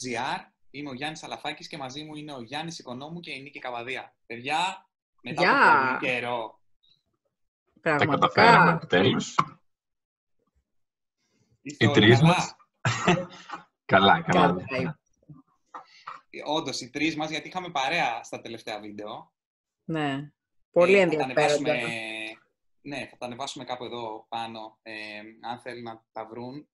PharmaTalk.gr. Είμαι ο Γιάννης Αλαφάκης και μαζί μου είναι ο Γιάννης Οικονόμου και η Νίκη Καβαδία. Παιδιά, μετά Γεια. από πολύ καιρό. Τα καταφέραμε Πραγματικά. επιτέλου. Είστε Οι όλοι τρεις καλά; μας. καλά, καλά. Καλά. Όντως, οι τρεις μας, γιατί είχαμε παρέα στα τελευταία βίντεο. Ναι. Πολύ Ε, θα τα ενδιαφέροντα. ανεβάσουμε- Ναι, θα τα ανεβάσουμε κάπου εδώ πάνω, ε, αν θέλουν να τα βρουν.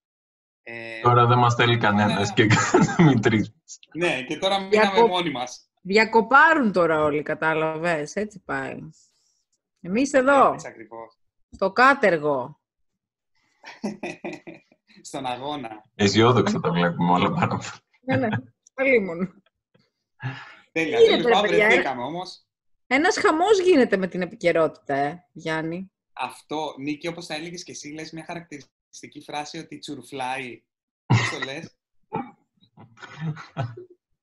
Ε, Τώρα δεν μας θέλει κανένας Ναι. και κάνουμε οι τρει. Ναι, και τώρα μείναμε Διακοπ- μόνοι μας. Διακοπάρουν τώρα όλοι, κατάλαβες. Έτσι πάει. Εμείς εδώ, Έτσι ακριβώς. στο κάτεργο. Στον αγώνα. Αισιόδοξα τα βλέπουμε όλα πάνω. Ναι, ναι. Πάλι μόνο. Τέλεια. Τι Τέλος γίνεται, πάντων, παιδιά, ε; βρεθήκαμε όμως. Ένας χαμός γίνεται με την επικαιρότητα, ε, Γιάννη. Αυτό, Νίκη, όπως τα έλεγες και εσύ, λες μια χαρακτηριστική φράση ότι τσουρφλάει. Πώς το λες;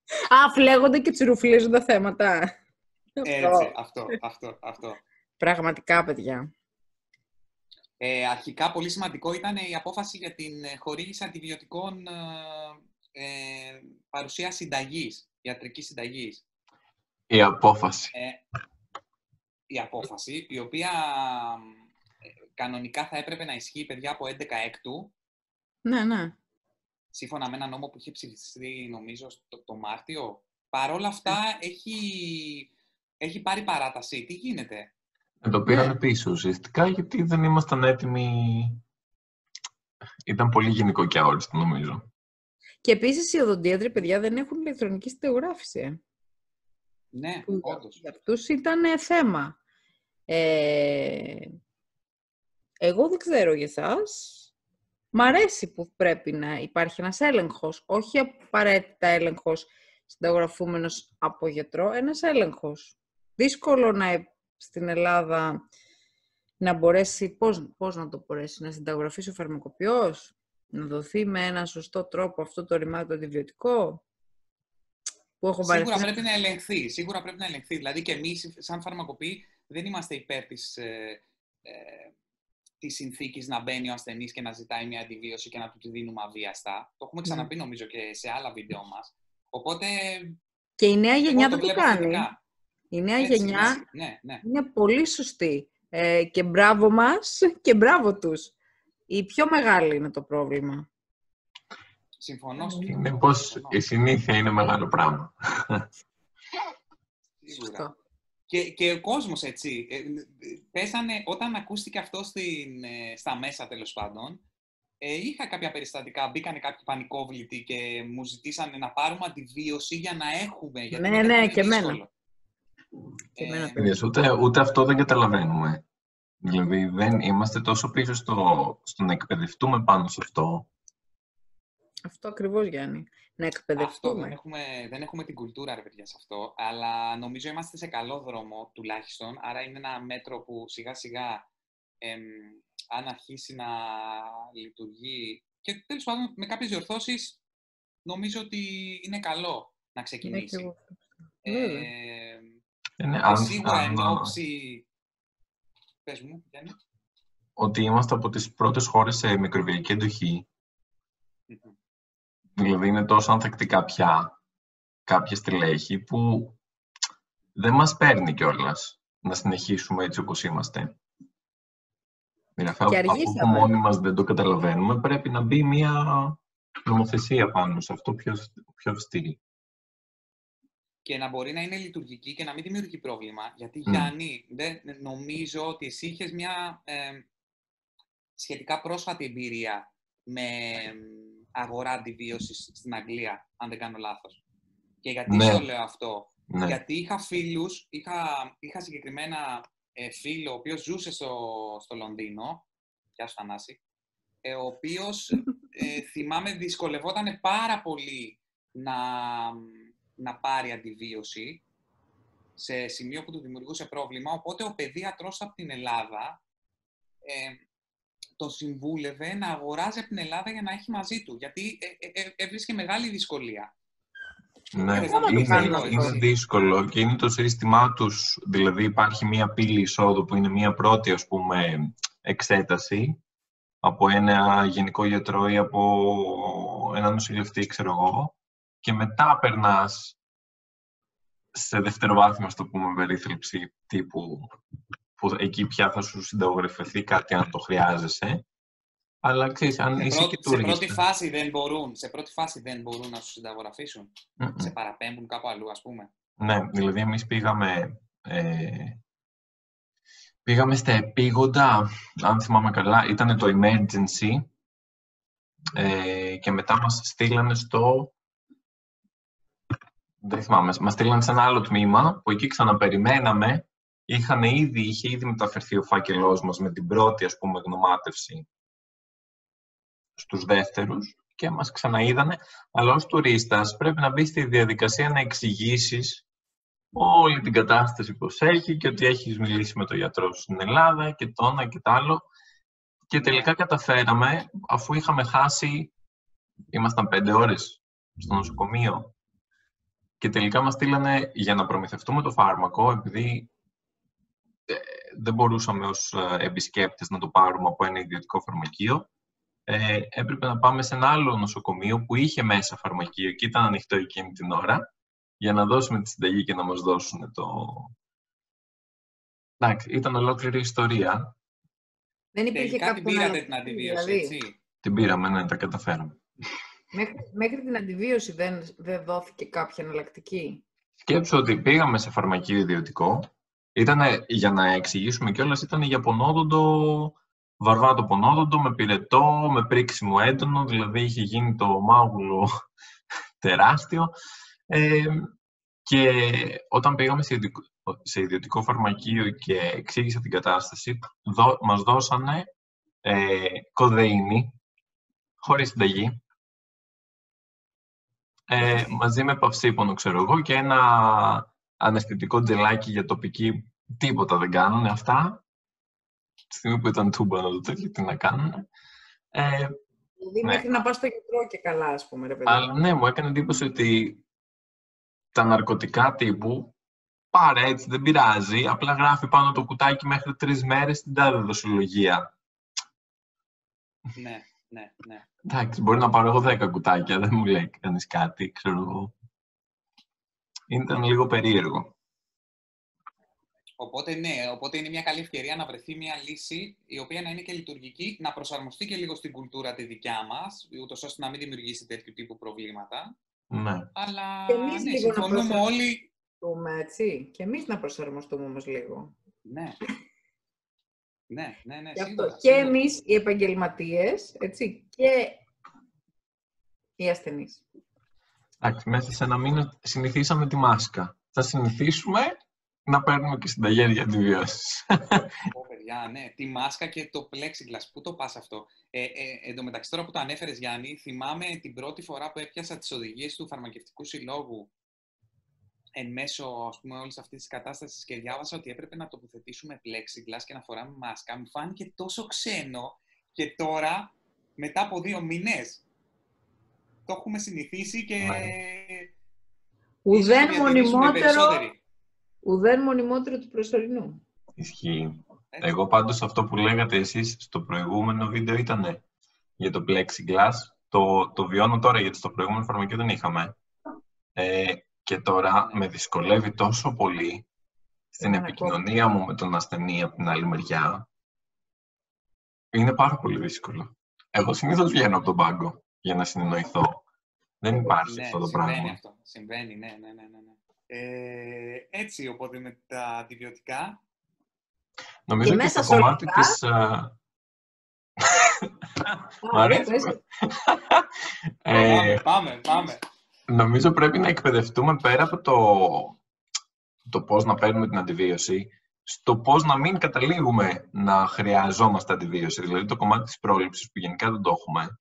Α, φλέγονται και τσουρουφλίζουν τα θέματα. Έτσι, αυτό, αυτό, αυτό. Πραγματικά, παιδιά. Ε, αρχικά, πολύ σημαντικό ήταν η απόφαση για την ε, χορήγηση αντιβιωτικών ε, ε, παρουσία συνταγής, ιατρικής συνταγής. Η απόφαση. Ε, η απόφαση, η οποία ε, κανονικά θα έπρεπε να ισχύει, παιδιά, από 11 έκτου, Ναι, ναι. σύμφωνα με ένα νόμο που είχε ψηφιστεί, νομίζω, το, το Μάρτιο. Παρ' όλα αυτά, έχει, έχει πάρει παράταση. Τι γίνεται; Ε, το πήραμε πίσω ουσιαστικά γιατί δεν ήμασταν έτοιμοι. Ήταν πολύ γενικό και αόριστο νομίζω. Και επίσης οι οδοντίατροι, παιδιά, δεν έχουν ηλεκτρονική στεογράφηση. ε. Ναι, που όντως. για αυτούς ήταν ε, θέμα. Ε, εγώ δεν ξέρω για εσάς. Μ' αρέσει που πρέπει να υπάρχει ένας έλεγχος. Όχι απαραίτητα έλεγχος συνταγογραφούμενος από γιατρό, ένας έλεγχος. Δύσκολο να ε- στην Ελλάδα να μπορέσει, πώς, πώς να το μπορέσει, να συνταγογραφήσει ο φαρμακοποιός, να δοθεί με ένα σωστό τρόπο αυτό το ρημάδι αντιβιωτικό, που έχω Σίγουρα βαρεθεί. πρέπει να ελεγχθεί. Σίγουρα πρέπει να ελεγχθεί. Δηλαδή και εμείς, σαν φαρμακοποιοί, δεν είμαστε υπέρ της, ε, ε, της συνθήκης να μπαίνει ο ασθενής και να ζητάει μια αντιβίωση και να του τη δίνουμε αβίαστα. Το έχουμε Ναι. ξαναπεί νομίζω και σε άλλα βίντεο μας. Οπότε, Και η νέα γενιά εγώ δεν το βλέπω κάνει. θετικά. Η νέα Έτσι, γενιά Ναι, ναι. είναι πολύ σωστή. Ε, και μπράβο μας και μπράβο τους. Η πιο μεγάλη είναι το πρόβλημα. Συμφωνώ. Είναι πως η συνήθεια είναι μεγάλο πράγμα. Σίγουρα. Σωστό. Και, και ο κόσμος έτσι, ε, ε, πέσανε, όταν ακούστηκε αυτό στην, ε, στα μέσα τέλος πάντων, ε, είχα κάποια περιστατικά, μπήκανε κάποιοι πανικόβλητοι και μου ζητήσανε να πάρουμε αντιβίωση για να έχουμε. γιατί Ναι, είναι ναι, πολύ και εμένα. δύσκολο. Και Ε, εμένα. Είδες, ούτε, ούτε αυτό δεν καταλαβαίνουμε. Δηλαδή δεν είμαστε τόσο πίσω στο, στο να εκπαιδευτούμε πάνω σε αυτό. Αυτό ακριβώς, Γιάννη. Να Αυτό εκπαιδευτούμε. δεν έχουμε, δεν έχουμε την κουλτούρα, ρε παιδιά, σε αυτό. Αλλά νομίζω είμαστε σε καλό δρόμο, τουλάχιστον. Άρα είναι ένα μέτρο που σιγά σιγά, εμ, αν αρχίσει να λειτουργεί και τέλος πάντων με κάποιες διορθώσεις, νομίζω ότι είναι καλό να Ναι, και ξεκινήσει. εγώ. Βέβαια. Ε, Είναι, και αν, σίγουρα αν- εν ώψη... Πες μου, Γιάννη. ότι είμαστε από τις πρώτες χώρες σε μικροβιακή εντοχή. Μμμ. Δηλαδή είναι τόσο ανθεκτικά πια κάποια στελέχη που δεν μας παίρνει κιόλας να συνεχίσουμε έτσι όπως είμαστε. Δηλαδή, αφού- Και αφού αργήσαμε. από μόνοι μας δεν το καταλαβαίνουμε, πρέπει να μπει μια νομοθεσία πάνω σε αυτό πιο, πιο αυστηρή. και να μπορεί να είναι λειτουργική και να μην δημιουργεί πρόβλημα. Γιατί, Μμ. Γιάννη, δεν, νομίζω ότι εσύ είχες μια ε, σχετικά πρόσφατη εμπειρία με ε, αγορά αντιβίωσης στην Αγγλία, αν δεν κάνω λάθος. Και γιατί Ναι. σου λέω αυτό; Ναι. Γιατί είχα φίλους, είχα, είχα συγκεκριμένα ε, φίλο, ο οποίος ζούσε στο, στο Λονδίνο, γεια σου Θανάση, ε, ο οποίος ε, θυμάμαι δυσκολευόταν πάρα πολύ να, να πάρει αντιβίωση σε σημείο που του δημιουργούσε πρόβλημα, οπότε ο παιδίατρος από την Ελλάδα ε, τον συμβούλευε να αγοράζει από την Ελλάδα για να έχει μαζί του, γιατί ε, ε, ε, έβρισκε μεγάλη δυσκολία. Ναι, Εγώ δεν το είναι, κάνω αυτό. είναι δύσκολο και είναι το σύστημά τους, δηλαδή υπάρχει μία πύλη εισόδου που είναι μία πρώτη ας πούμε εξέταση από ένα γενικό γιατρό ή από ένα νοσηλευτή, ξέρω εγώ, και μετά περνάς σε δευτεροβάθμια, στο πούμε, περίθαλψη τύπου που εκεί πια θα σου συνταγογραφηθεί κάτι αν το χρειάζεσαι. Αλλά ξέρεις, αν Σε, είσαι πρώτη, και σε πρώτη τουρίστα. φάση δεν μπορούν, σε πρώτη φάση δεν μπορούν να σου συνταγογραφήσουν. Μμμ. Σε παραπέμπουν κάπου αλλού, ας πούμε. Ναι, δηλαδή εμείς πήγαμε, ε, πήγαμε στα επίγοντα, αν θυμάμαι καλά, ήταν το emergency ε, και μετά μας στείλανε στο, δεν θυμάμαι, μας στείλανε σε ένα άλλο τμήμα που εκεί ξαναπεριμέναμε, είχαν ήδη, είχε ήδη μεταφερθεί ο φάκελός μας με την πρώτη, ας πούμε, γνωμάτευση στους δεύτερους και μας ξαναείδανε, αλλά ως τουρίστας πρέπει να μπει στη διαδικασία να εξηγήσεις όλη την κατάσταση πως έχει και ότι έχεις μιλήσει με τον γιατρό σου στην Ελλάδα και το ένα και το άλλο. Και τελικά καταφέραμε, αφού είχαμε χάσει, ήμασταν πέντε ώρες στο νοσοκομείο και τελικά μας στείλανε για να προμηθευτούμε το φάρμακο, επειδή ε, δεν μπορούσαμε ως ε, επισκέπτες να το πάρουμε από ένα ιδιωτικό φαρμακείο, ε, έπρεπε να πάμε σε ένα άλλο νοσοκομείο που είχε μέσα φαρμακείο και ήταν ανοιχτό εκείνη την ώρα για να δώσουμε τη συνταγή και να μας δώσουν το... Εντάξει, ήταν ολόκληρη ιστορία. Δεν υπήρχε Τελικά την κάποιον πήρατε άλλο. την αντιβίωση, δηλαδή. έτσι; Την πήραμε, ναι, τα καταφέραμε. Μέχρι, μέχρι την αντιβίωση δεν, δεν δόθηκε κάποια εναλλακτική; Σκέψω ότι πήγαμε σε φαρμακείο ιδιωτικό. Ήτανε, για να εξηγήσουμε κιόλας, ήταν για πονόδοντο, βαρβάτο πονόδοντο, με πυρετό, με πρίξιμο έντονο, δηλαδή είχε γίνει το μάγουλο τεράστιο. Ε, και όταν πήγαμε σε ιδιωτικό, σε ιδιωτικό φαρμακείο και εξήγησα την κατάσταση, δώ, μας δώσανε ε, κοδεΐνη, χωρίς συνταγή, ε, μαζί με παυσίπονο, ξέρω εγώ, και ένα αναισθητικό τζελάκι για τοπική. Τίποτα δεν κάνουν αυτά. Τη στιγμή που ήταν τούμπανο το τέτοιο, τι να κάνουν. Ε, Δηλαδή Ναι. μέχρι να πας στο γιατρό και καλά, ας πούμε, ρε παιδί. αλλά ναι, μου έκανε εντύπωση ότι τα ναρκωτικά τύπου πάρε έτσι, δεν πειράζει. Απλά γράφει πάνω το κουτάκι μέχρι τρεις μέρες στην τάδε δοσολογία. Ναι, ναι, ναι. Εντάξει, μπορεί να πάρω εγώ δέκα κουτάκια, δεν μου λέει κανείς κάτι, ξέρω εγώ. Ήταν λίγο περίεργο. Οπότε ναι, οπότε είναι μια καλή ευκαιρία να βρεθεί μια λύση η οποία να είναι και λειτουργική, να προσαρμοστεί και λίγο στην κουλτούρα τη δικιά μας, ούτως ώστε να μην δημιουργήσει τέτοιου τύπου προβλήματα. Ναι. Αλλά Και εμείς ναι, λίγο να συμφωνούμε προσαρμοστούμε. όλοι. Προσαρμοστούμε, έτσι. Και εμείς να προσαρμοστούμε όμως λίγο. Ναι. Ναι, ναι, ναι, Γι' σίγουρα, αυτό και σίγουρα. εμείς οι επαγγελματίες, έτσι, και οι ασθενείς. Εντάξει, μέσα σε ένα μήνα συνηθίσαμε τη μάσκα. Θα συνηθίσουμε να παίρνουμε και συνταγές για αντιβιώσεις. Πω, παιδιά, ναι. Τη μάσκα και το plexiglass. Πού το πας αυτό; Ε, ε, εν τω μεταξύ, τώρα που το ανέφερες, Γιάννη, θυμάμαι την πρώτη φορά που έπιασα τις οδηγίες του Φαρμακευτικού Συλλόγου εν μέσω, ας πούμε, όλης αυτής της κατάστασης και διάβασα ότι έπρεπε να τοποθετήσουμε plexiglass και να φοράμε μάσκα. Μου φάνηκε τόσο ξένο και τώρα, μετά από δύο μήνες, το έχουμε συνηθίσει και... Ναι. ίσως το Ουδέν διατηρήσουμε μονιμότερο, περισσότεροι. ουδέν μονιμότερο του προσωρινού. Ισχύει. Έτσι. Εγώ πάντως αυτό που λέγατε εσείς στο προηγούμενο βίντεο ήταν για το plexiglass. Το, το βιώνω τώρα γιατί στο προηγούμενο φαρμακείο δεν είχαμε. Ε, και τώρα με δυσκολεύει τόσο πολύ στην Εμένα επικοινωνία μου με τον ασθενή από την άλλη μεριά. Είναι πάρα πολύ δύσκολο. Εγώ συνήθως βγαίνω από τον πάγκο για να συνεννοηθώ. Δεν υπάρχει Ναι, αυτό το συμβαίνει πράγμα. αυτό. Συμβαίνει, ναι, ναι, ναι, ναι. ναι. Ε, έτσι, οπότε με τα αντιβιωτικά. Νομίζω Και και, μέσα στο σε όλα κομμάτι αυτά- της... α, Μ' Α, αρέσει. πες. ε, Πάμε, πάμε, πάμε. Νομίζω πρέπει να εκπαιδευτούμε πέρα από το, το πώς να παίρνουμε την αντιβίωση, στο πώς να μην καταλήγουμε να χρειαζόμαστε αντιβίωση. Δηλαδή το κομμάτι της πρόληψης που γενικά δεν το έχουμε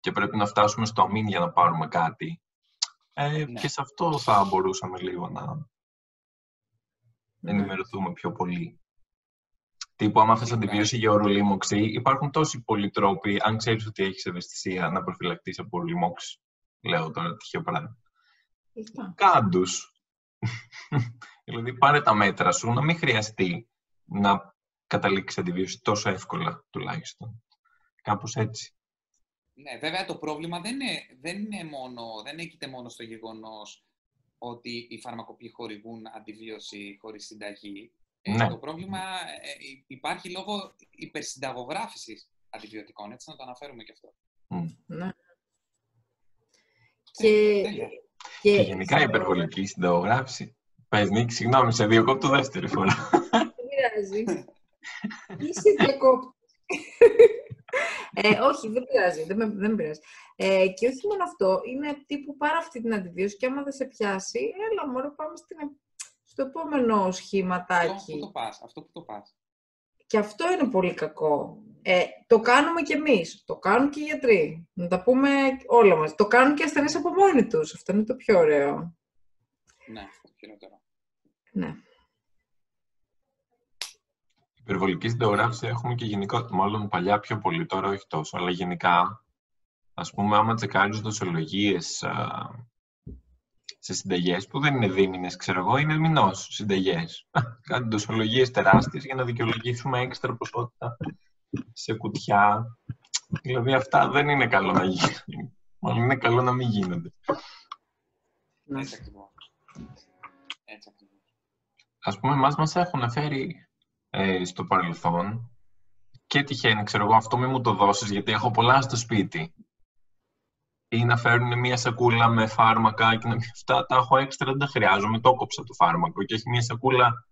και πρέπει να φτάσουμε στο αμήν για να πάρουμε κάτι. Ε, Ναι. Και σε αυτό θα μπορούσαμε λίγο να Ναι. ενημερωθούμε πιο πολύ. Τύπου, άμα θες Σίγουρα. αντιβίωση για ορολίμωξη, υπάρχουν τόσοι πολλοί τρόποι, αν ξέρεις ότι έχεις ευαισθησία, να προφυλακτείς από ορολίμωξη. Λέω τώρα τυχαίο παράδειγμα. Σωστά. Κάντους. δηλαδή, πάρε τα μέτρα σου, να μην χρειαστεί να καταλήξεις αντιβίωση τόσο εύκολα, τουλάχιστον. Κάπως έτσι. Ναι, βέβαια το πρόβλημα δεν είναι, δεν είναι μόνο, δεν έγκυται μόνο στο γεγονός ότι οι φαρμακοποιοί χορηγούν αντιβίωση χωρίς συνταγή. Ε, Ναι. το πρόβλημα ε, υπάρχει λόγω υπερσυνταγογράφησης αντιβιωτικών, έτσι να το αναφέρουμε και αυτό. Ναι. Και, Τέλεια. και, Και γενικά η υπερβολική συνταγογράφηση. Πες, Νίκη, συγγνώμη, σε διακόπτω δεύτερη φορά. Δεν πειράζει. Είσαι διακόπτης. ε, όχι, δεν πειράζει. Δεν, με- δεν πειράζει. Ε, και όχι μόνο αυτό, είναι τύπου πάρα αυτή την αντιβίωση και άμα δεν σε πιάσει, έλα μωρέ, πάμε στην, στο επόμενο Αυτό που σχηματάκι. το πας, αυτό που το πας. Και αυτό είναι πολύ κακό. Ε, το κάνουμε κι εμείς. Το κάνουν και οι γιατροί. Να τα πούμε όλα μας. Το κάνουν και οι ασθενείς από μόνοι τους. Αυτό είναι το πιο ωραίο. Ναι, το χειρότερο. Ναι. Υπερβολική συνταγογράφηση έχουμε και γενικό, μάλλον παλιά πιο πολύ, τώρα όχι τόσο, αλλά γενικά, ας πούμε, άμα τσεκάρεις δοσολογίες α, σε συνταγές που δεν είναι δίμηνες, ξέρω εγώ, είναι μηνός συνταγές. Κάτι δοσολογίες τεράστιες για να δικαιολογήσουμε έξτρα ποσότητα σε κουτιά. Δηλαδή αυτά δεν είναι καλό να γίνουν. Μάλλον είναι καλό να μην γίνονται. ναι. Έτσι ακριβώς. Έτσι ακριβώς. Ας πούμε, εμάς μας έχουν φέρει ε, στο παρελθόν και τυχαίνει, ξέρω εγώ, αυτό μην μου το δώσεις γιατί έχω πολλά στο σπίτι. Ή να φέρουν μια σακούλα με φάρμακα και να πει αυτά τα έχω έξτρα, δεν τα χρειάζομαι, το κόψα το φάρμακο και έχει μια σακούλα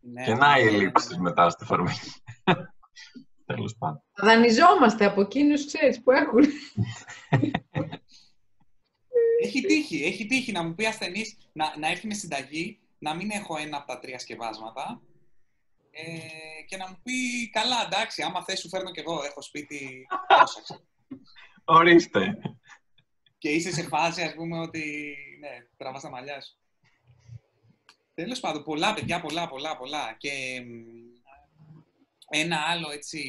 Ναι, και να οι ναι, ναι, ναι. ελλείψεις μετά στη φαρμακή. Τέλος πάντων. Δανειζόμαστε από εκείνους, ξέρεις, που έχουν. Έχει τύχει, έχει τύχει να μου πει ασθενής να, να έρθει με συνταγή, να μην έχω ένα από τα τρία σκευάσματα ε, και να μου πει καλά, εντάξει, άμα θες σου φέρνω κι εγώ, έχω σπίτι τόσα, ξέρω». Ορίστε. Και είσαι σε φάση, ας πούμε, ότι ναι, τραβάς τα μαλλιά σου. Τέλος πάντων, πολλά παιδιά, πολλά, πολλά, πολλά. Και μ, ένα άλλο έτσι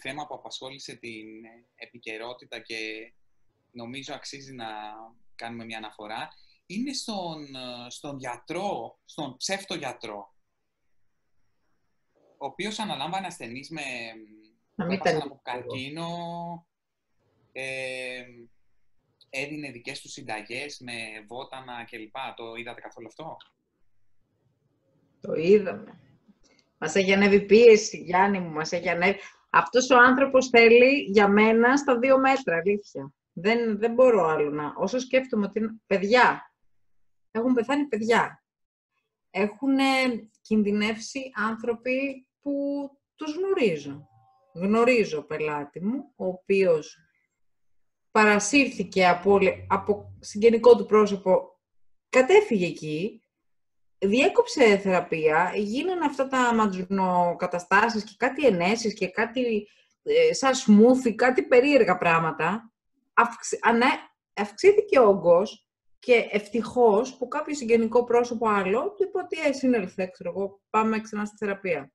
θέμα που απασχόλησε την ε, επικαιρότητα και νομίζω αξίζει να κάνουμε μια αναφορά, είναι στον, ε, στον γιατρό, στον ψεύτο γιατρό, ο οποίος αναλάμβανε ασθενείς με Να που μην έπασαν τα από καρκίνο, ε, έδινε δικές του συνταγές με βότανα κλπ. Το είδατε καθόλου αυτό; Το είδαμε. Μας έχει ανέβει πίεση, Γιάννη μου, μας έχει ανέβει. Αυτός ο άνθρωπος θέλει για μένα στα δύο μέτρα, αλήθεια. Δεν, δεν μπορώ άλλο να... Όσο σκέφτομαι ότι είναι παιδιά, έχουν πεθάνει παιδιά. Έχουν κινδυνεύσει άνθρωποι που τους γνωρίζω. Γνωρίζω πελάτη μου, ο οποίος παρασύρθηκε από, όλη- από συγγενικό του πρόσωπο, κατέφυγε εκεί, διέκοψε θεραπεία, γίνανε αυτά τα ματζουνοκαταστάσεις και κάτι ενέσεις και κάτι ε, σαν σμούθι, κάτι περίεργα πράγματα. Αυξ, ανέ, αυξήθηκε ο όγκος και ευτυχώς που κάποιος συγγενικό πρόσωπο άλλο του είπε ότι ε, συνέλθε, ξέρω εγώ, πάμε ξανά στη θεραπεία.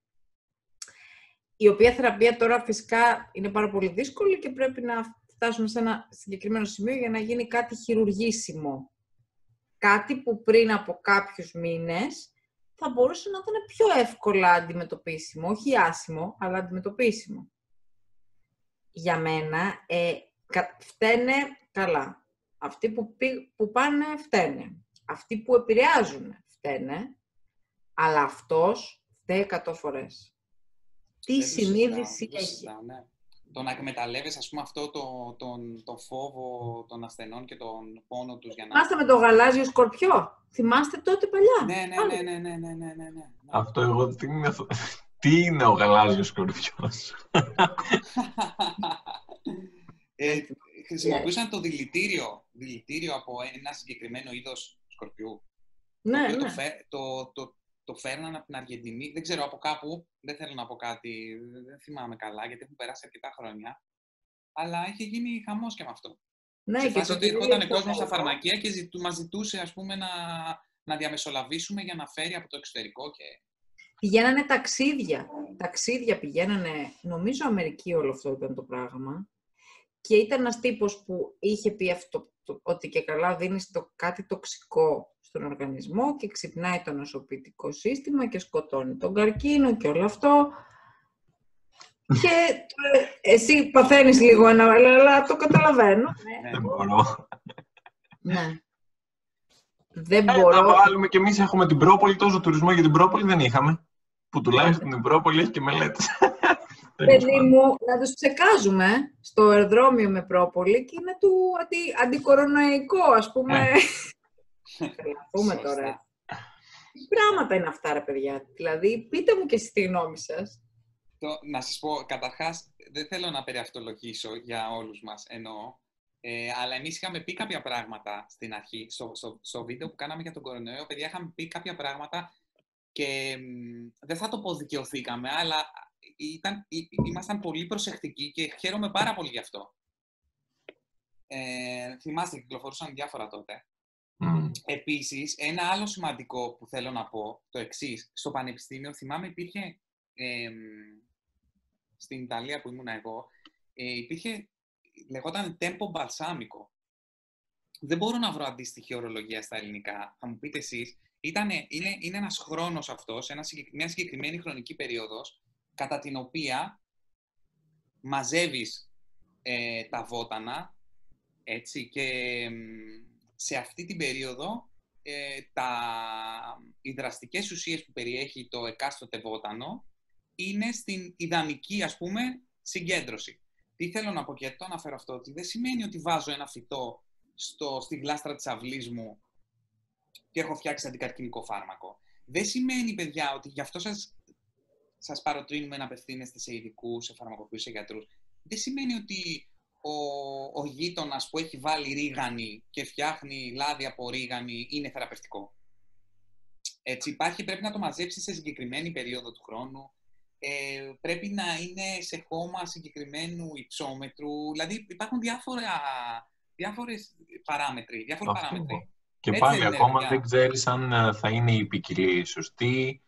Η οποία θεραπεία τώρα φυσικά είναι πάρα πολύ δύσκολη και πρέπει να φτάσουμε σε ένα συγκεκριμένο σημείο για να γίνει κάτι χειρουργήσιμο κάτι που πριν από κάποιους μήνες θα μπορούσε να ήταν πιο εύκολα αντιμετωπίσιμο, όχι άσιμο, αλλά αντιμετωπίσιμο. Για μένα, ε, κα- φταίνε καλά. Αυτοί που, πη- που πάνε φταίνε. Αυτοί που επηρεάζουν φταίνε, αλλά αυτός φταίει 100 φορές. Τι Δεν το συζητάω, συνείδηση δεν το έχει. συζητάω, ναι. Το να εκμεταλλεύεσαι, ας πούμε, αυτό το, τον, το φόβο των ασθενών και τον πόνο τους για να... Θυμάστε με το γαλάζιο σκορπιό; Θυμάστε τότε παλιά; Ναι, ναι, Πάλι. ναι, ναι, ναι, ναι, ναι, ναι, ναι. Αυτό εγώ τι είναι αυτό. Τι είναι ο γαλάζιος σκορπιός; ε, χρησιμοποιούσαν το δηλητήριο, δηλητήριο από ένα συγκεκριμένο είδος σκορπιού. Ναι, οποίο ναι. Το, φε, το, το, το φέρναν από την Αργεντινή, δεν ξέρω από κάπου, δεν θέλω να πω κάτι, δεν θυμάμαι καλά γιατί έχουν περάσει αρκετά χρόνια. Αλλά είχε γίνει χαμός και με αυτό. Ναι, σε και φάση το ότι τι ερχόταν λέει κόσμος στα αυτό, φαρμακεία και ζητού, μας ζητούσε ας πούμε, να, να διαμεσολαβήσουμε για να φέρει από το εξωτερικό και... Πηγαίνανε ταξίδια. Ταξίδια πηγαίνανε, νομίζω Αμερική όλο αυτό ήταν το πράγμα. Και ήταν ένας τύπος που είχε πει αυτό, το- ότι και καλά δίνεις το, κάτι τοξικό στον οργανισμό και ξυπνάει το νοσοποιητικό σύστημα και σκοτώνει τον καρκίνο και όλο αυτό. Και ε, εσύ παθαίνεις λίγο ένα, αλλά το καταλαβαίνω. Ναι. Δεν μπορώ. Ναι. Δεν Ε, μπορώ. να βάλουμε κι εμείς έχουμε την πρόπολη, τόσο τουρισμό για την πρόπολη δεν είχαμε. Που τουλάχιστον την πρόπολη έχει και μελέτες. Τέλος Παιδί πάντων. μου, να τους ψεκάζουμε στο αεροδρόμιο με πρόπολη και είναι του αντι, αντικορονοϊκό, ας πούμε. Τρελαθούμε Σωστά. τώρα. Τι πράγματα είναι αυτά, ρε παιδιά; Δηλαδή, πείτε μου και εσείς τη γνώμη σας. Το, να σας πω, καταρχάς, δεν θέλω να περιαυτολογήσω για όλους μας, εννοώ. Ε, αλλά εμείς είχαμε πει κάποια πράγματα στην αρχή, στο, στο, στο βίντεο που κάναμε για τον κορονοϊό, παιδιά, είχαμε πει κάποια πράγματα και μ, δεν θα το πω δικαιωθήκαμε, αλλά ήταν, ή- ήμασταν πολύ προσεκτικοί και χαίρομαι πάρα πολύ γι' αυτό. Ε, θυμάστε, κυκλοφορούσαν διάφορα τότε. Μμ. Επίσης, ένα άλλο σημαντικό που θέλω να πω, το εξής. Στο πανεπιστήμιο, θυμάμαι, υπήρχε, εμ, στην Ιταλία που ήμουν εγώ, ε, υπήρχε, λεγόταν tempo balsamico. Δεν μπορώ να βρω αντίστοιχη ορολογία στα ελληνικά, θα μου πείτε εσείς. Ήτανε, είναι, είναι ένας χρόνος αυτός, ένα, συγκεκ- μια συγκεκριμένη χρονική περίοδος, κατά την οποία μαζεύεις ε, τα βότανα, έτσι, και εμ, σε αυτή την περίοδο ε, τα, οι δραστικές ουσίες που περιέχει το εκάστοτε βότανο είναι στην ιδανική, ας πούμε, συγκέντρωση. Τι θέλω να πω και το αναφέρω αυτό, ότι δεν σημαίνει ότι βάζω ένα φυτό στο, στη γλάστρα της αυλής μου και έχω φτιάξει αντικαρκυνικό φάρμακο. Δεν σημαίνει, παιδιά, ότι γι' αυτό σας, σας παροτρύνουμε να απευθύνεστε σε ειδικούς, σε φαρμακοποιούς, σε γιατρούς. Δεν σημαίνει ότι ο, ο γείτονας που έχει βάλει ρίγανη και φτιάχνει λάδι από ρίγανη είναι θεραπευτικό. Έτσι, υπάρχει, πρέπει να το μαζέψεις σε συγκεκριμένη περίοδο του χρόνου. Ε, πρέπει να είναι σε χώμα συγκεκριμένου υψόμετρου. Δηλαδή, υπάρχουν διάφορα, διάφορες παράμετροι. Διάφοροι Αυτό. παράμετροι. Και Έτσι πάλι δεν είναι, ακόμα παιδιά. δεν ξέρεις αν ε, θα είναι η ποικιλία η σωστή.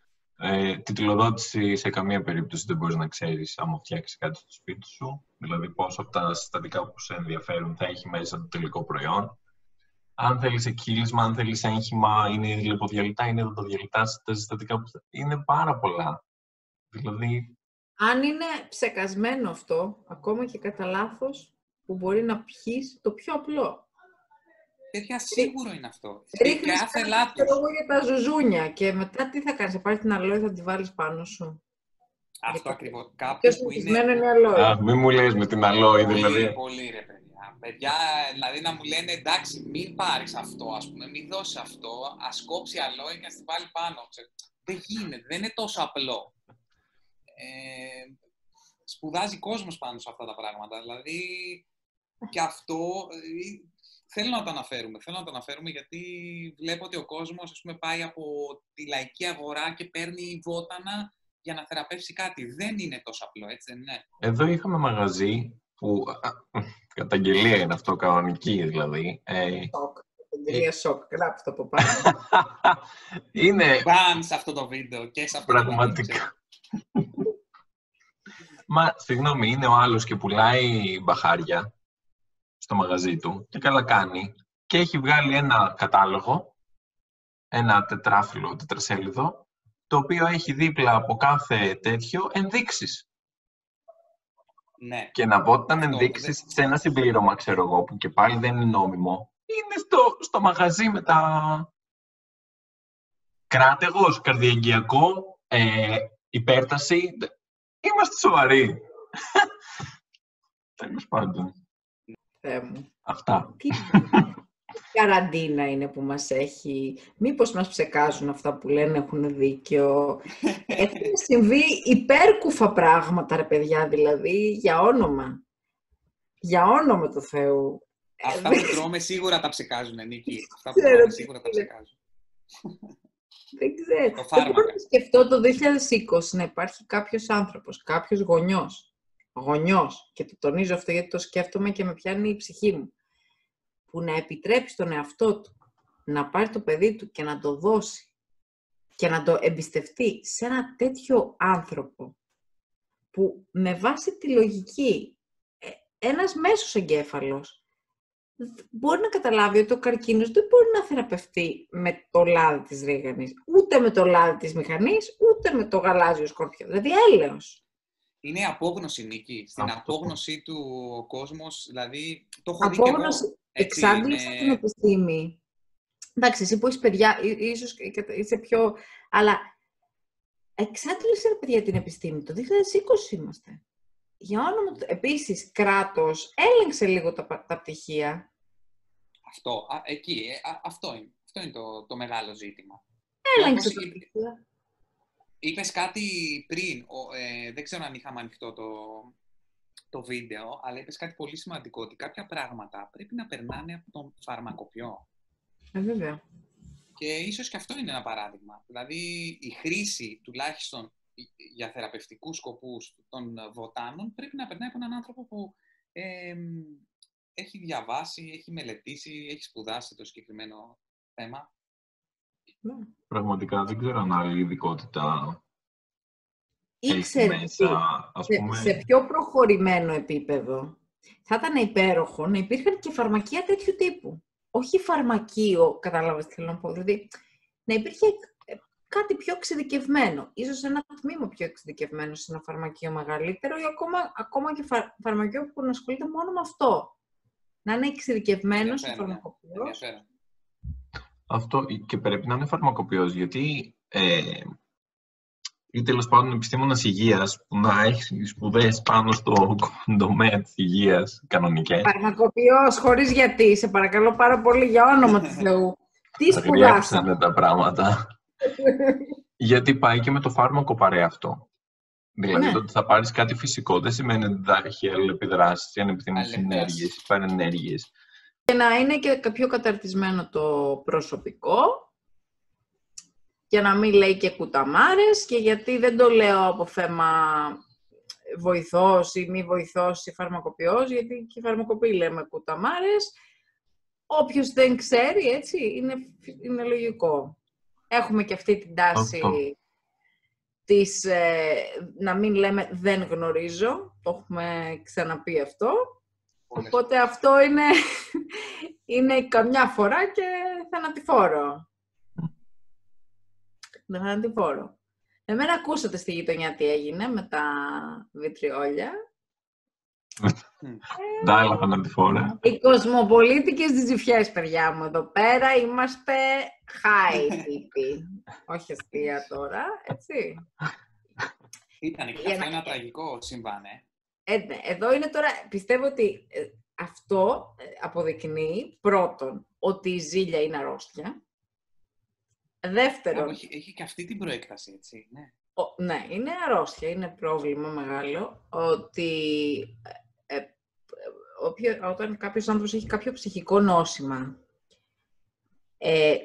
Ε, τιτλοδότηση σε καμία περίπτωση δεν μπορείς να ξέρεις άμα φτιάξεις κάτι στο σπίτι σου. Δηλαδή πόσο από τα συστατικά που σε ενδιαφέρουν θα έχει μέσα το τελικό προϊόν. Αν θέλεις εκχύλισμα, αν θέλεις έγχυμα, είναι λιποδιαλυτά, είναι δοντοδιαλυτά, τα συστατικά που θα... Είναι πάρα πολλά. Δηλαδή, Αν είναι ψεκασμένο αυτό, ακόμα και κατά λάθος, που μπορεί να πιείς το πιο απλό. Τέτοια σίγουρο είναι αυτό. Και Ρίχνεις κάθε κάτι, λάθος. ξέρω εγώ, για τα ζουζούνια και μετά τι θα κάνεις, θα πάρεις την αλόη, θα τη βάλεις πάνω σου. Αυτό Για ακριβώς. Πιο Κάποιος που συνηθισμένο είναι είναι η αλόη. α, μην μου λες με την αλόη, Πολύ, δηλαδή. πολύ ρε παιδιά. Παιδιά, δηλαδή να μου λένε εντάξει, μην πάρεις αυτό, ας πούμε, μην δώσεις αυτό, ας κόψει αλόη και ας τη βάλει πάνω. Ξέρω. Δεν γίνεται, δεν είναι τόσο απλό. Ε, σπουδάζει κόσμος πάνω σε αυτά τα πράγματα. Δηλαδή, και αυτό ε, θέλω να το αναφέρουμε. Θέλω να το αναφέρουμε γιατί βλέπω ότι ο κόσμος ας πούμε, πάει από τη λαϊκή αγορά και παίρνει βότανα για να θεραπεύσει κάτι. Δεν είναι τόσο απλό, έτσι δεν είναι; Εδώ είχαμε μαγαζί που α, καταγγελία είναι αυτό κανονική δηλαδή. Ε, Σοκ. Τελεία σοκ. Γράψτε το από πάνω. είναι Μπαν σε αυτό το βίντεο και σε αυτό το βίντεο. πραγματικά. Μα, συγγνώμη, είναι ο άλλος και πουλάει μπαχάρια στο μαγαζί του και καλά κάνει και έχει βγάλει ένα κατάλογο, ένα τετράφυλλο, τετρασέλιδο, το οποίο έχει δίπλα από κάθε τέτοιο ενδείξεις. Ναι. Και να πω ότι ήταν Αυτό, ενδείξεις σε ένα συμπλήρωμα, ξέρω εγώ, που και πάλι δεν είναι νόμιμο, είναι στο, στο μαγαζί με τα κράτεγος, καρδιαγγειακό, ε, υπέρταση. Είμαστε σοβαροί. Τέλος πάντων. Θεέ μου. Αυτά. Τι καραντίνα είναι που μας έχει... Μήπως μας ψεκάζουν αυτά που λένε έχουν δίκιο. Έχουν συμβεί υπέρκουφα πράγματα, ρε παιδιά, δηλαδή, για όνομα. Για όνομα του Θεού. Αυτά Ε, που τρώμε σίγουρα τα ψεκάζουν, Νίκη. Αυτά που ξέρω τρώμε τι σίγουρα τα είναι. ψεκάζουν. Δεν ξέρω. Το Δεν φάρμακα. μπορώ να σκεφτώ το 2020 να υπάρχει κάποιος άνθρωπος, κάποιος γονιός, γονιός, και το τονίζω αυτό γιατί το σκέφτομαι και με πιάνει η ψυχή μου, που να επιτρέπει στον εαυτό του να πάρει το παιδί του και να το δώσει και να το εμπιστευτεί σε ένα τέτοιο άνθρωπο που με βάση τη λογική ε, ένας μέσος εγκέφαλος μπορεί να καταλάβει ότι ο καρκίνος δεν μπορεί να θεραπευτεί με το λάδι της ρίγανης, ούτε με το λάδι της μηχανής, ούτε με το γαλάζιο σκορπιό. Δηλαδή έλεος. Είναι η απόγνωση, Νίκη. Στην Αυτό. απόγνωσή του ο κόσμος, δηλαδή, το έχω δει και εγώ. Απόγνωση, έτσι, εξάντλησε είναι- την επιστήμη. Εντάξει, εσύ που είσαι παιδιά, ί- ίσως και κατα- είσαι πιο... Αλλά εξάντλησε, ρε παιδιά, την επιστήμη. Το 2020 είμαστε. Για όνομα του... Επίσης, κράτος έλεγξε λίγο τα, πα- τα πτυχία. Αυτό, α, εκεί, ε, α, αυτό είναι, αυτό είναι το, το μεγάλο ζήτημα. Έλεγξε όπως τα είπε- πτυχία. Είπες κάτι πριν, ο, ε, δεν ξέρω αν είχαμε ανοιχτό το, το βίντεο, αλλά είπες κάτι πολύ σημαντικό, ότι κάποια πράγματα πρέπει να περνάνε από τον φαρμακοποιό. Ε, βέβαια. Και ίσως και αυτό είναι ένα παράδειγμα. Δηλαδή, η χρήση, τουλάχιστον για θεραπευτικούς σκοπούς των βοτάνων, πρέπει να περνάει από έναν άνθρωπο που ε, έχει διαβάσει, έχει μελετήσει, έχει σπουδάσει το συγκεκριμένο θέμα. Ναι. Πραγματικά δεν ξέρω αν άλλη ειδικότητα έχει Ήξερε μέσα, ότι ας σε, πούμε. σε πιο προχωρημένο επίπεδο θα ήταν υπέροχο να υπήρχαν και φαρμακεία τέτοιου τύπου. Όχι φαρμακείο, κατάλαβες τι θέλω να πω. Δηλαδή, να υπήρχε ε, κάτι πιο εξειδικευμένο. Ίσως ένα τμήμα πιο εξειδικευμένο σε ένα φαρμακείο μεγαλύτερο ή ακόμα, ακόμα και φα, φαρμακείο που να ασχολείται μόνο με αυτό. Να είναι εξειδικευμένος σε Ενδιαφέρον, ναι. φαρμακοποιός. Ενδιαφέρον. Αυτό και πρέπει να είναι φαρμακοποιός, γιατί ε, ή τέλος πάντων επιστήμονας υγείας που να έχει σπουδές πάνω στο τομέα της υγείας κανονικές. Φαρμακοποιός, χωρίς γιατί. Σε παρακαλώ πάρα πολύ για όνομα του Θεού. Τι σπουδάσαμε. Αγριάξανε τα πράγματα. γιατί πάει και με το φάρμακο παρέα αυτό. Δηλαδή Ναι. το ότι θα πάρεις κάτι φυσικό δεν σημαίνει ότι θα έχει αλληλεπιδράσεις, ανεπιθύμητες Αλληλεπιδράσεις. ενέργειες, παρενέργειες. Και να είναι και πιο καταρτισμένο το προσωπικό και να μην λέει και κουταμάρες και γιατί δεν το λέω από θέμα βοηθός ή μη βοηθός ή φαρμακοποιός, γιατί και οι φαρμακοποιοί λέμε κουταμάρες. Όποιος δεν ξέρει, έτσι, είναι, είναι λογικό. Έχουμε και αυτή την τάση Αυτό. της ε, να μην λέμε δεν γνωρίζω, το έχουμε ξαναπεί αυτό. Πολλές Οπότε αυτό είναι, είναι καμιά φορά και θανατηφόρο. Είναι θανατηφόρο. Εμένα ακούσατε στη γειτονιά τι έγινε με τα βιτριόλια. Τα άλλα θανατηφόρα. Οι κοσμοπολίτικες τζιφιές, παιδιά μου, εδώ πέρα είμαστε high τύποι. Όχι αστεία τώρα, έτσι. Ήταν και Για αυτό να- ένα τραγικό συμβάν, ε. Ε, ναι, εδώ είναι τώρα, πιστεύω ότι ε, αυτό ε, αποδεικνύει πρώτον ότι η ζήλια είναι αρρώστια. Δεύτερον, Έχει, έχει και αυτή την προέκταση, έτσι. Ναι. ο- ναι, είναι αρρώστια, είναι πρόβλημα μεγάλο ότι ε, ε, όποιο- όταν κάποιος άνθρωπος έχει κάποιο ψυχικό νόσημα, ε,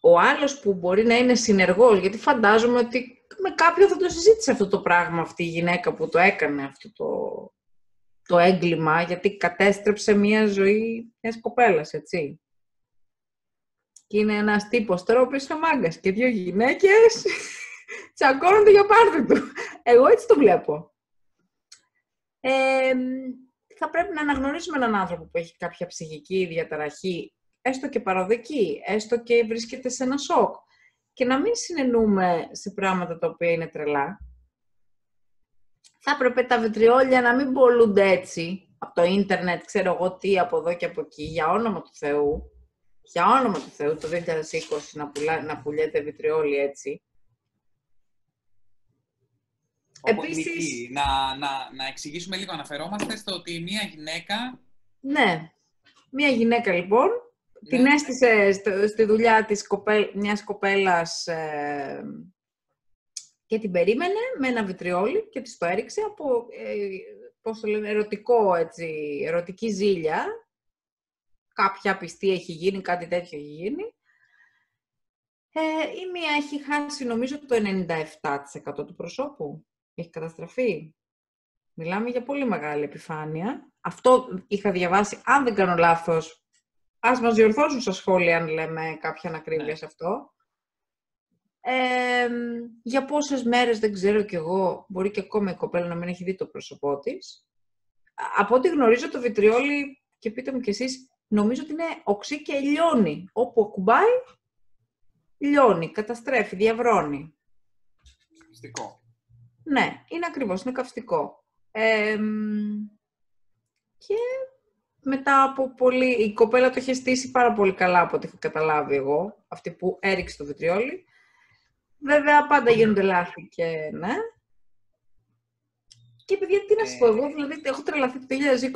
ο άλλος που μπορεί να είναι συνεργός, γιατί φαντάζομαι ότι με κάποιον θα το συζήτησε αυτό το πράγμα αυτή η γυναίκα που το έκανε αυτό το, το έγκλημα, γιατί κατέστρεψε μία ζωή μιας κοπέλας, έτσι. Και είναι ένας τύπος τώρα ο οποίος είναι μάγκας και δύο γυναίκες τσακώνονται για πάρτι του. Εγώ έτσι το βλέπω. Ε, θα πρέπει να αναγνωρίσουμε έναν άνθρωπο που έχει κάποια ψυχική διαταραχή, έστω και παροδική, έστω και βρίσκεται σε ένα σοκ. Και να μην συνενούμε σε πράγματα τα οποία είναι τρελά. Θα έπρεπε τα βιτριόλια να μην πολλούνται έτσι, από το ίντερνετ, ξέρω εγώ τι, από εδώ και από εκεί, για όνομα του Θεού. Για όνομα του Θεού, το 2020 να, πουλά, να πουλιέται βιτριόλι έτσι. Όπου, Επίσης- Νίκη, να, να, να εξηγήσουμε λίγο, αναφερόμαστε στο ότι μία γυναίκα... Ναι. Μία γυναίκα λοιπόν, ναι, την έστησε στο- στη δουλειά της κοπέλ, μιας κοπέλας ε, και την περίμενε με ένα βιτριόλι και της το έριξε από, ε, πώς το λένε, ερωτικό, έτσι, ερωτική ζήλια. Κάποια πιστή έχει γίνει, κάτι τέτοιο έχει γίνει. Ε, η μία έχει χάσει νομίζω το 97% του προσώπου. Έχει καταστραφεί. Μιλάμε για πολύ μεγάλη επιφάνεια. Αυτό είχα διαβάσει, αν δεν κάνω λάθος, ας μας διορθώσουν στα σχόλια αν λέμε κάποια ανακρίβεια Ναι. σε αυτό. Ε, για πόσες μέρες δεν ξέρω κι εγώ, μπορεί και ακόμα η κοπέλα να μην έχει δει το πρόσωπό της. Α- Από ό,τι γνωρίζω το βιτριόλι, και πείτε μου κι εσείς, νομίζω ότι είναι οξύ και λιώνει. Όπου ακουμπάει, λιώνει, καταστρέφει, διαβρώνει. Μυστικό. Ναι, είναι ακριβώς, είναι καυστικό. Ε, μ, και μετά από πολύ... Η κοπέλα το είχε στήσει πάρα πολύ καλά από ό,τι έχω καταλάβει εγώ, αυτή που έριξε το βιτριόλι. Βέβαια, πάντα γίνονται λάθη και ναι. Και παιδιά, τι να σου πω, Ε. εγώ δηλαδή έχω τρελαθεί το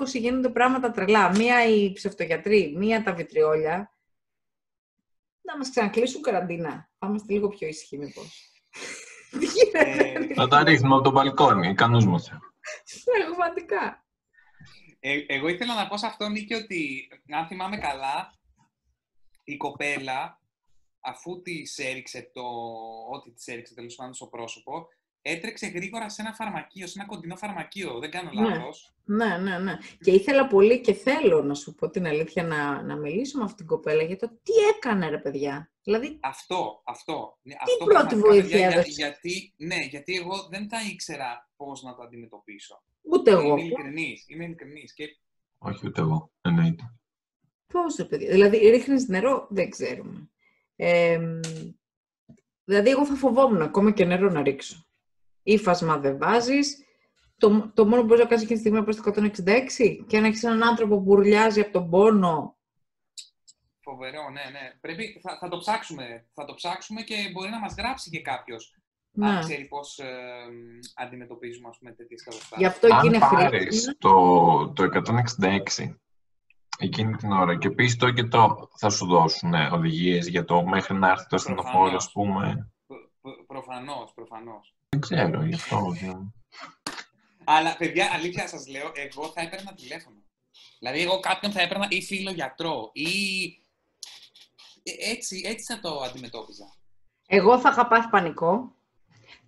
2020, γίνονται πράγματα τρελά. Μία οι ψευτογιατροί, μία τα βιτριόλια. Να μας ξανακλείσουν καραντίνα. Θα είμαστε λίγο πιο ήσυχοι μήπως. Τι γίνεται, Ε, Να τα ρίχνουμε από το μπαλκόνι, ικανούς μας. πραγματικά. Ε, εγώ ήθελα να πω σε αυτό, Νίκη, ότι αν θυμάμαι καλά, η κοπέλα, αφού της έριξε το, ό,τι της έριξε τέλος πάντων στο πρόσωπο, έτρεξε γρήγορα σε ένα φαρμακείο, σε ένα κοντινό φαρμακείο. Δεν κάνω Ναι. λάθος. Ναι, ναι, ναι. Και ήθελα πολύ και θέλω να σου πω την αλήθεια να, να μιλήσω με αυτήν την κοπέλα για το τι έκανε ρε παιδιά. Δηλαδή, Αυτό, αυτό. Ναι, Τι αυτό πρώτη πραγματικά, βοήθεια παιδιά, για- έδωσες; γιατί, ναι, γιατί εγώ δεν τα ήξερα πώς να το αντιμετωπίσω. ούτε εγώ. Είμαι ειλικρινής, είμαι ειλικρινής. Και Όχι ούτε εγώ, εννοείται. Πώς ρε παιδιά. Δηλαδή, ρίχνεις νερό, δεν ξέρουμε. Ε, δηλαδή, εγώ θα φοβόμουν ακόμα και νερό να ρίξω. Ήφασμα δεν βάζεις. Το, το μόνο που μπορείς να κάνεις εκείνη τη στιγμή είναι να πας στο 166 και αν έχεις έναν άνθρωπο που ουρλιάζει από τον πόνο. φοβερό, ναι, ναι. Πρέπει, θα, θα το ψάξουμε. Θα το ψάξουμε και μπορεί να μας γράψει και κάποιος. Ναι. Αν ξέρει πώς ε, αντιμετωπίζουμε, ας πούμε, τέτοιες Γι' καταστάσεις. αυτό εκεί Αν είναι πάρεις χρήσιμο. το, το 166 εκείνη την ώρα και πεις το και το θα σου δώσουν ε, οδηγίες για το μέχρι να έρθει το ασθενοφόρο, Προφανώς. ας πούμε. Προ- προ- Προφανώς, προφανώς. Δεν ξέρω, γι' αυτό. δεν- Αλλά, παιδιά, αλήθεια σας λέω, εγώ θα έπαιρνα τηλέφωνο. Δηλαδή, εγώ κάποιον θα έπαιρνα ή φίλο γιατρό ή... Ε, Έτσι, έτσι θα το αντιμετώπιζα. Εγώ θα είχα πάθει πανικό.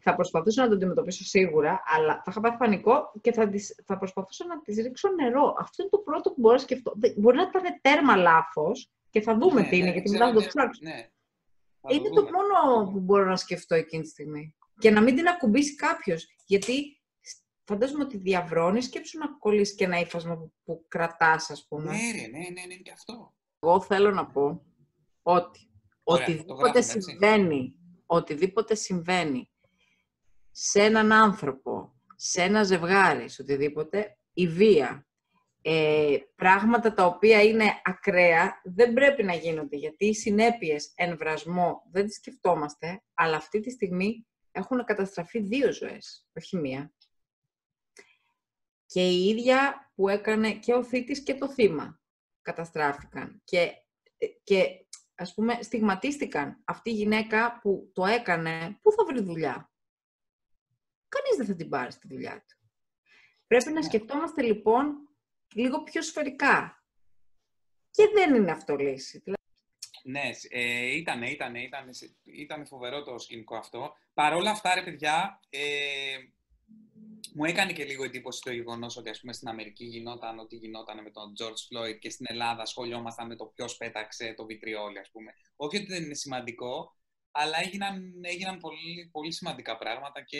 Θα προσπαθούσα να το αντιμετωπίσω σίγουρα, αλλά θα είχα πάθει πανικό και θα, τις, θα προσπαθούσα να τη ρίξω νερό. Αυτό είναι το πρώτο που μπορώ να σκεφτώ. Δεν- Μπορεί να ήταν τέρμα λάθος και θα δούμε Ναι, τι είναι, ναι, γιατί ξέρω, μετά θα το ναι, ψάξω. Ναι. Θα το Είναι το δούμε. μόνο που μπορώ να σκεφτώ εκείνη τη στιγμή. Και να μην την ακουμπήσει κάποιος. Γιατί φαντάζομαι ότι διαβρώνεις, σκέψου να κολλήσεις και ένα ύφασμα που, που κρατάς, ας πούμε. Ναι, ρε, ναι, ναι, ναι, και αυτό. Εγώ θέλω να πω ότι Ωραία, το οτιδήποτε γράφουμε, έτσι. συμβαίνει, οτιδήποτε συμβαίνει σε έναν άνθρωπο, σε ένα ζευγάρι, σε οτιδήποτε, η βία, ε, πράγματα τα οποία είναι ακραία, δεν πρέπει να γίνονται, γιατί οι συνέπειες εν βρασμό δεν τις σκεφτόμαστε, αλλά αυτή τη στιγμή έχουν καταστραφεί δύο ζωές, όχι μία. Και η ίδια που έκανε και ο θήτης και το θύμα καταστράφηκαν. Και, και ας πούμε στιγματίστηκαν αυτή η γυναίκα που το έκανε, πού θα βρει δουλειά; Κανείς δεν θα την πάρει στη δουλειά του. Πρέπει να Ναι. σκεφτόμαστε λοιπόν λίγο πιο σφαιρικά. Και δεν είναι αυτό λύση. Δηλαδή, Ναι, ε, ήτανε, ήτανε, ήτανε, ήτανε φοβερό το σκηνικό αυτό. Παρ' όλα αυτά, ρε παιδιά, ε, μου έκανε και λίγο εντύπωση το γεγονός ότι ας πούμε, στην Αμερική γινόταν ό,τι γινόταν με τον George Floyd και στην Ελλάδα ασχολιόμασταν με το ποιος πέταξε το βιτριόλι, ας πούμε. Όχι ότι δεν είναι σημαντικό, αλλά έγιναν, έγιναν πολύ, πολύ σημαντικά πράγματα και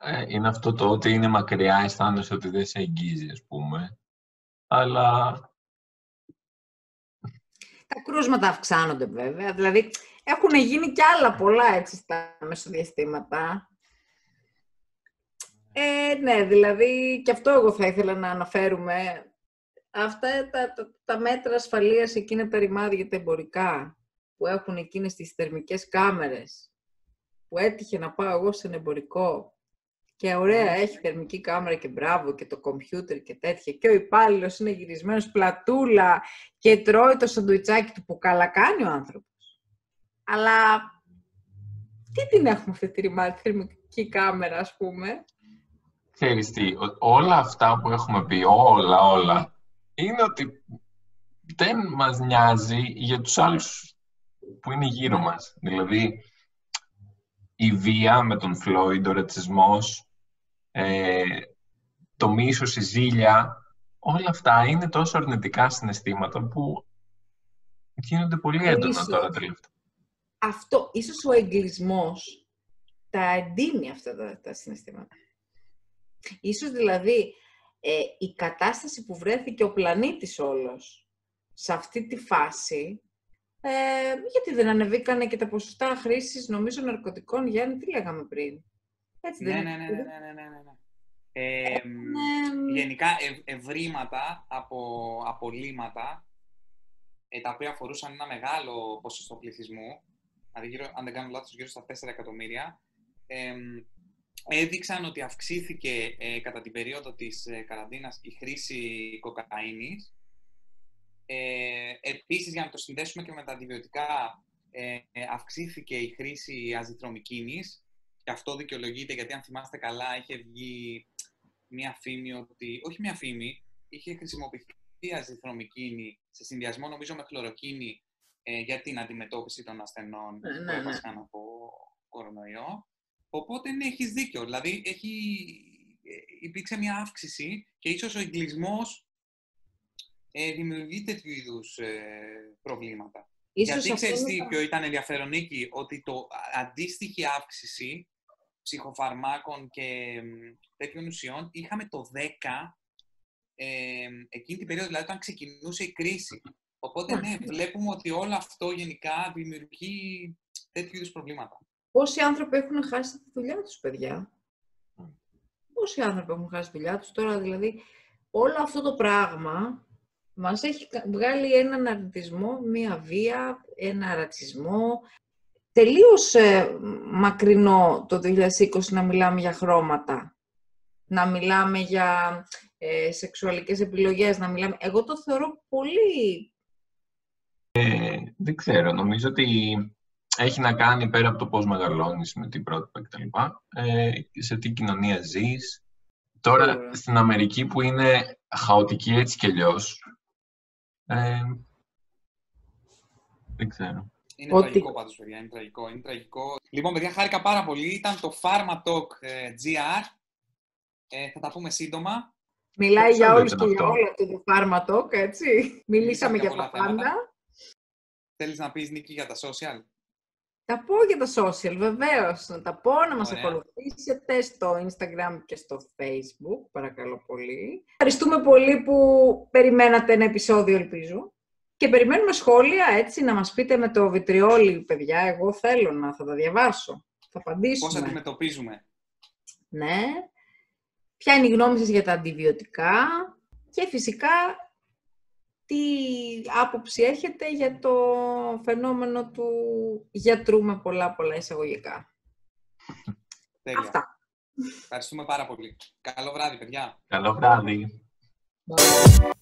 Ε, είναι αυτό το ότι είναι μακριά, αισθάνεσαι ότι δεν σε εγγύζει, ας πούμε. Αλλά Τα κρούσματα αυξάνονται βέβαια. Δηλαδή έχουν γίνει κι άλλα πολλά έτσι στα μεσοδιαστήματα. Ε, ναι, δηλαδή και αυτό εγώ θα ήθελα να αναφέρουμε. Αυτά τα, τα, τα μέτρα ασφαλείας, εκείνα τα ρημάδια τα εμπορικά που έχουν εκείνες τις θερμικές κάμερες που έτυχε να πάω εγώ σε ένα εμπορικό και ωραία, έχει θερμική κάμερα και μπράβο και το κομπιούτερ και τέτοια και ο υπάλληλος είναι γυρισμένος πλατούλα και τρώει το σαντουιτσάκι του που καλά κάνει ο άνθρωπος. Αλλά τι την έχουμε αυτή τη ρημάτη θερμική κάμερα, ας πούμε; ξέρεις τι, ο- όλα αυτά που έχουμε πει, όλα, όλα, είναι ότι δεν μας νοιάζει για τους άλλους που είναι γύρω μας. Δηλαδή, η βία με τον Φλόιντ, ο ρατσισμός, ε, το μίσος, η ζήλια, όλα αυτά είναι τόσο αρνητικά συναισθήματα που γίνονται πολύ έντονα Ίσως. τώρα τελευταία. Αυτό, ίσως ο εγκλισμός τα εντείνει αυτά τα, τα συναισθήματα. Ίσως δηλαδή ε, η κατάσταση που βρέθηκε ο πλανήτης όλος σε αυτή τη φάση, ε, γιατί δεν ανεβήκανε και τα ποσοστά χρήσης, νομίζω, ναρκωτικών, Γιάννη, τι λέγαμε πριν; Έτσι Ναι, δεν ναι, είναι. ναι, ναι, ναι, ναι, ναι, ναι. Ε, μ, Ναι, γενικά ευ- ευρήματα από απολύματα ε, τα οποία αφορούσαν ένα μεγάλο ποσοστό πληθυσμού, δηλαδή γύρω, αν δεν κάνω λάθος, γύρω στα 4 εκατομμύρια, ε, μ, έδειξαν ότι αυξήθηκε ε, κατά την περίοδο της ε, καραντίνας η χρήση κοκαίνης. Ε, επίσης, για να το συνδέσουμε και με τα αντιβιωτικά, ε, ε, αυξήθηκε η χρήση αζιτρομικίνης και αυτό δικαιολογείται γιατί αν θυμάστε καλά είχε βγει μία φήμη ότι, όχι μία φήμη, είχε χρησιμοποιηθεί η αζιτρομικίνη σε συνδυασμό νομίζω με χλωροκίνη ε, για την αντιμετώπιση των ασθενών Ναι, που ναι, ναι. έπασχαν από κορονοϊό. Οπότε ναι, έχεις δίκιο. Δηλαδή έχει, ε, υπήρξε μια αύξηση και ίσως ο εγκλισμός ε, δημιουργεί τέτοιου είδους ε, προβλήματα. ίσως Γιατί αυτό ξέρεις είναι τι τα- ποιο ήταν ενδιαφέρον Νίκη, ότι το α- αντίστοιχη αύξηση ψυχοφαρμάκων και μ, τέτοιων ουσιών είχαμε το 10 ε, εκείνη την περίοδο, δηλαδή όταν ξεκινούσε η κρίση. Οπότε ναι, βλέπουμε ότι όλο αυτό γενικά δημιουργεί τέτοιου είδους προβλήματα. Πόσοι άνθρωποι έχουν χάσει τη δουλειά τους, παιδιά; Πόσοι άνθρωποι έχουν χάσει τη δουλειά τους; Τώρα, δηλαδή όλο αυτό το πράγμα μας έχει κα- βγάλει έναν αρνητισμό, μία βία, ένα ρατσισμό. Τελείως ε, μακρινό το 2020 να μιλάμε για χρώματα, να μιλάμε για ε, σεξουαλικές επιλογές, να μιλάμε... Εγώ το θεωρώ πολύ... Δεν ξέρω, νομίζω ότι έχει να κάνει πέρα από το πώς μεγαλώνεις με την πρότυπα κτλ. Ε, σε τι κοινωνία ζεις. Τώρα Σίγουρα. στην Αμερική που είναι χαοτική έτσι κι αλλιώς, ε, δεν ξέρω. Είναι Ότι- τραγικό πάντως, παιδιά. Είναι τραγικό. Είναι τραγικό. Λοιπόν, παιδιά, χάρηκα πάρα πολύ. Ήταν το Pharma Talk ε, GR. Ε, θα τα πούμε σύντομα. Μιλάει για Σαν όλους ήταν και για αυτό; όλα το The Pharma Talk, έτσι. Μιλήσαμε για για πολλά τα πάντα. θέματα. Θέλεις να πεις, Νίκη, για τα social; Τα πω για τα social, βεβαίως. Να τα πω, να μας Ωραία. ακολουθήσετε στο Instagram και στο Facebook, παρακαλώ πολύ. Ευχαριστούμε πολύ που περιμένατε ένα επεισόδιο, ελπίζω. Και περιμένουμε σχόλια, έτσι, να μας πείτε με το βιτριόλι, παιδιά. Εγώ θέλω να θα τα διαβάσω. Θα Πώς απαντήσουμε. αντιμετωπίζουμε. Ναι. Ποια είναι η γνώμη σας για τα αντιβιωτικά και φυσικά τι άποψη έχετε για το φαινόμενο του γιατρού με πολλά πολλά εισαγωγικά. Τέλεια. Αυτά. Ευχαριστούμε πάρα πολύ. Καλό βράδυ, παιδιά. Καλό βράδυ. Bye.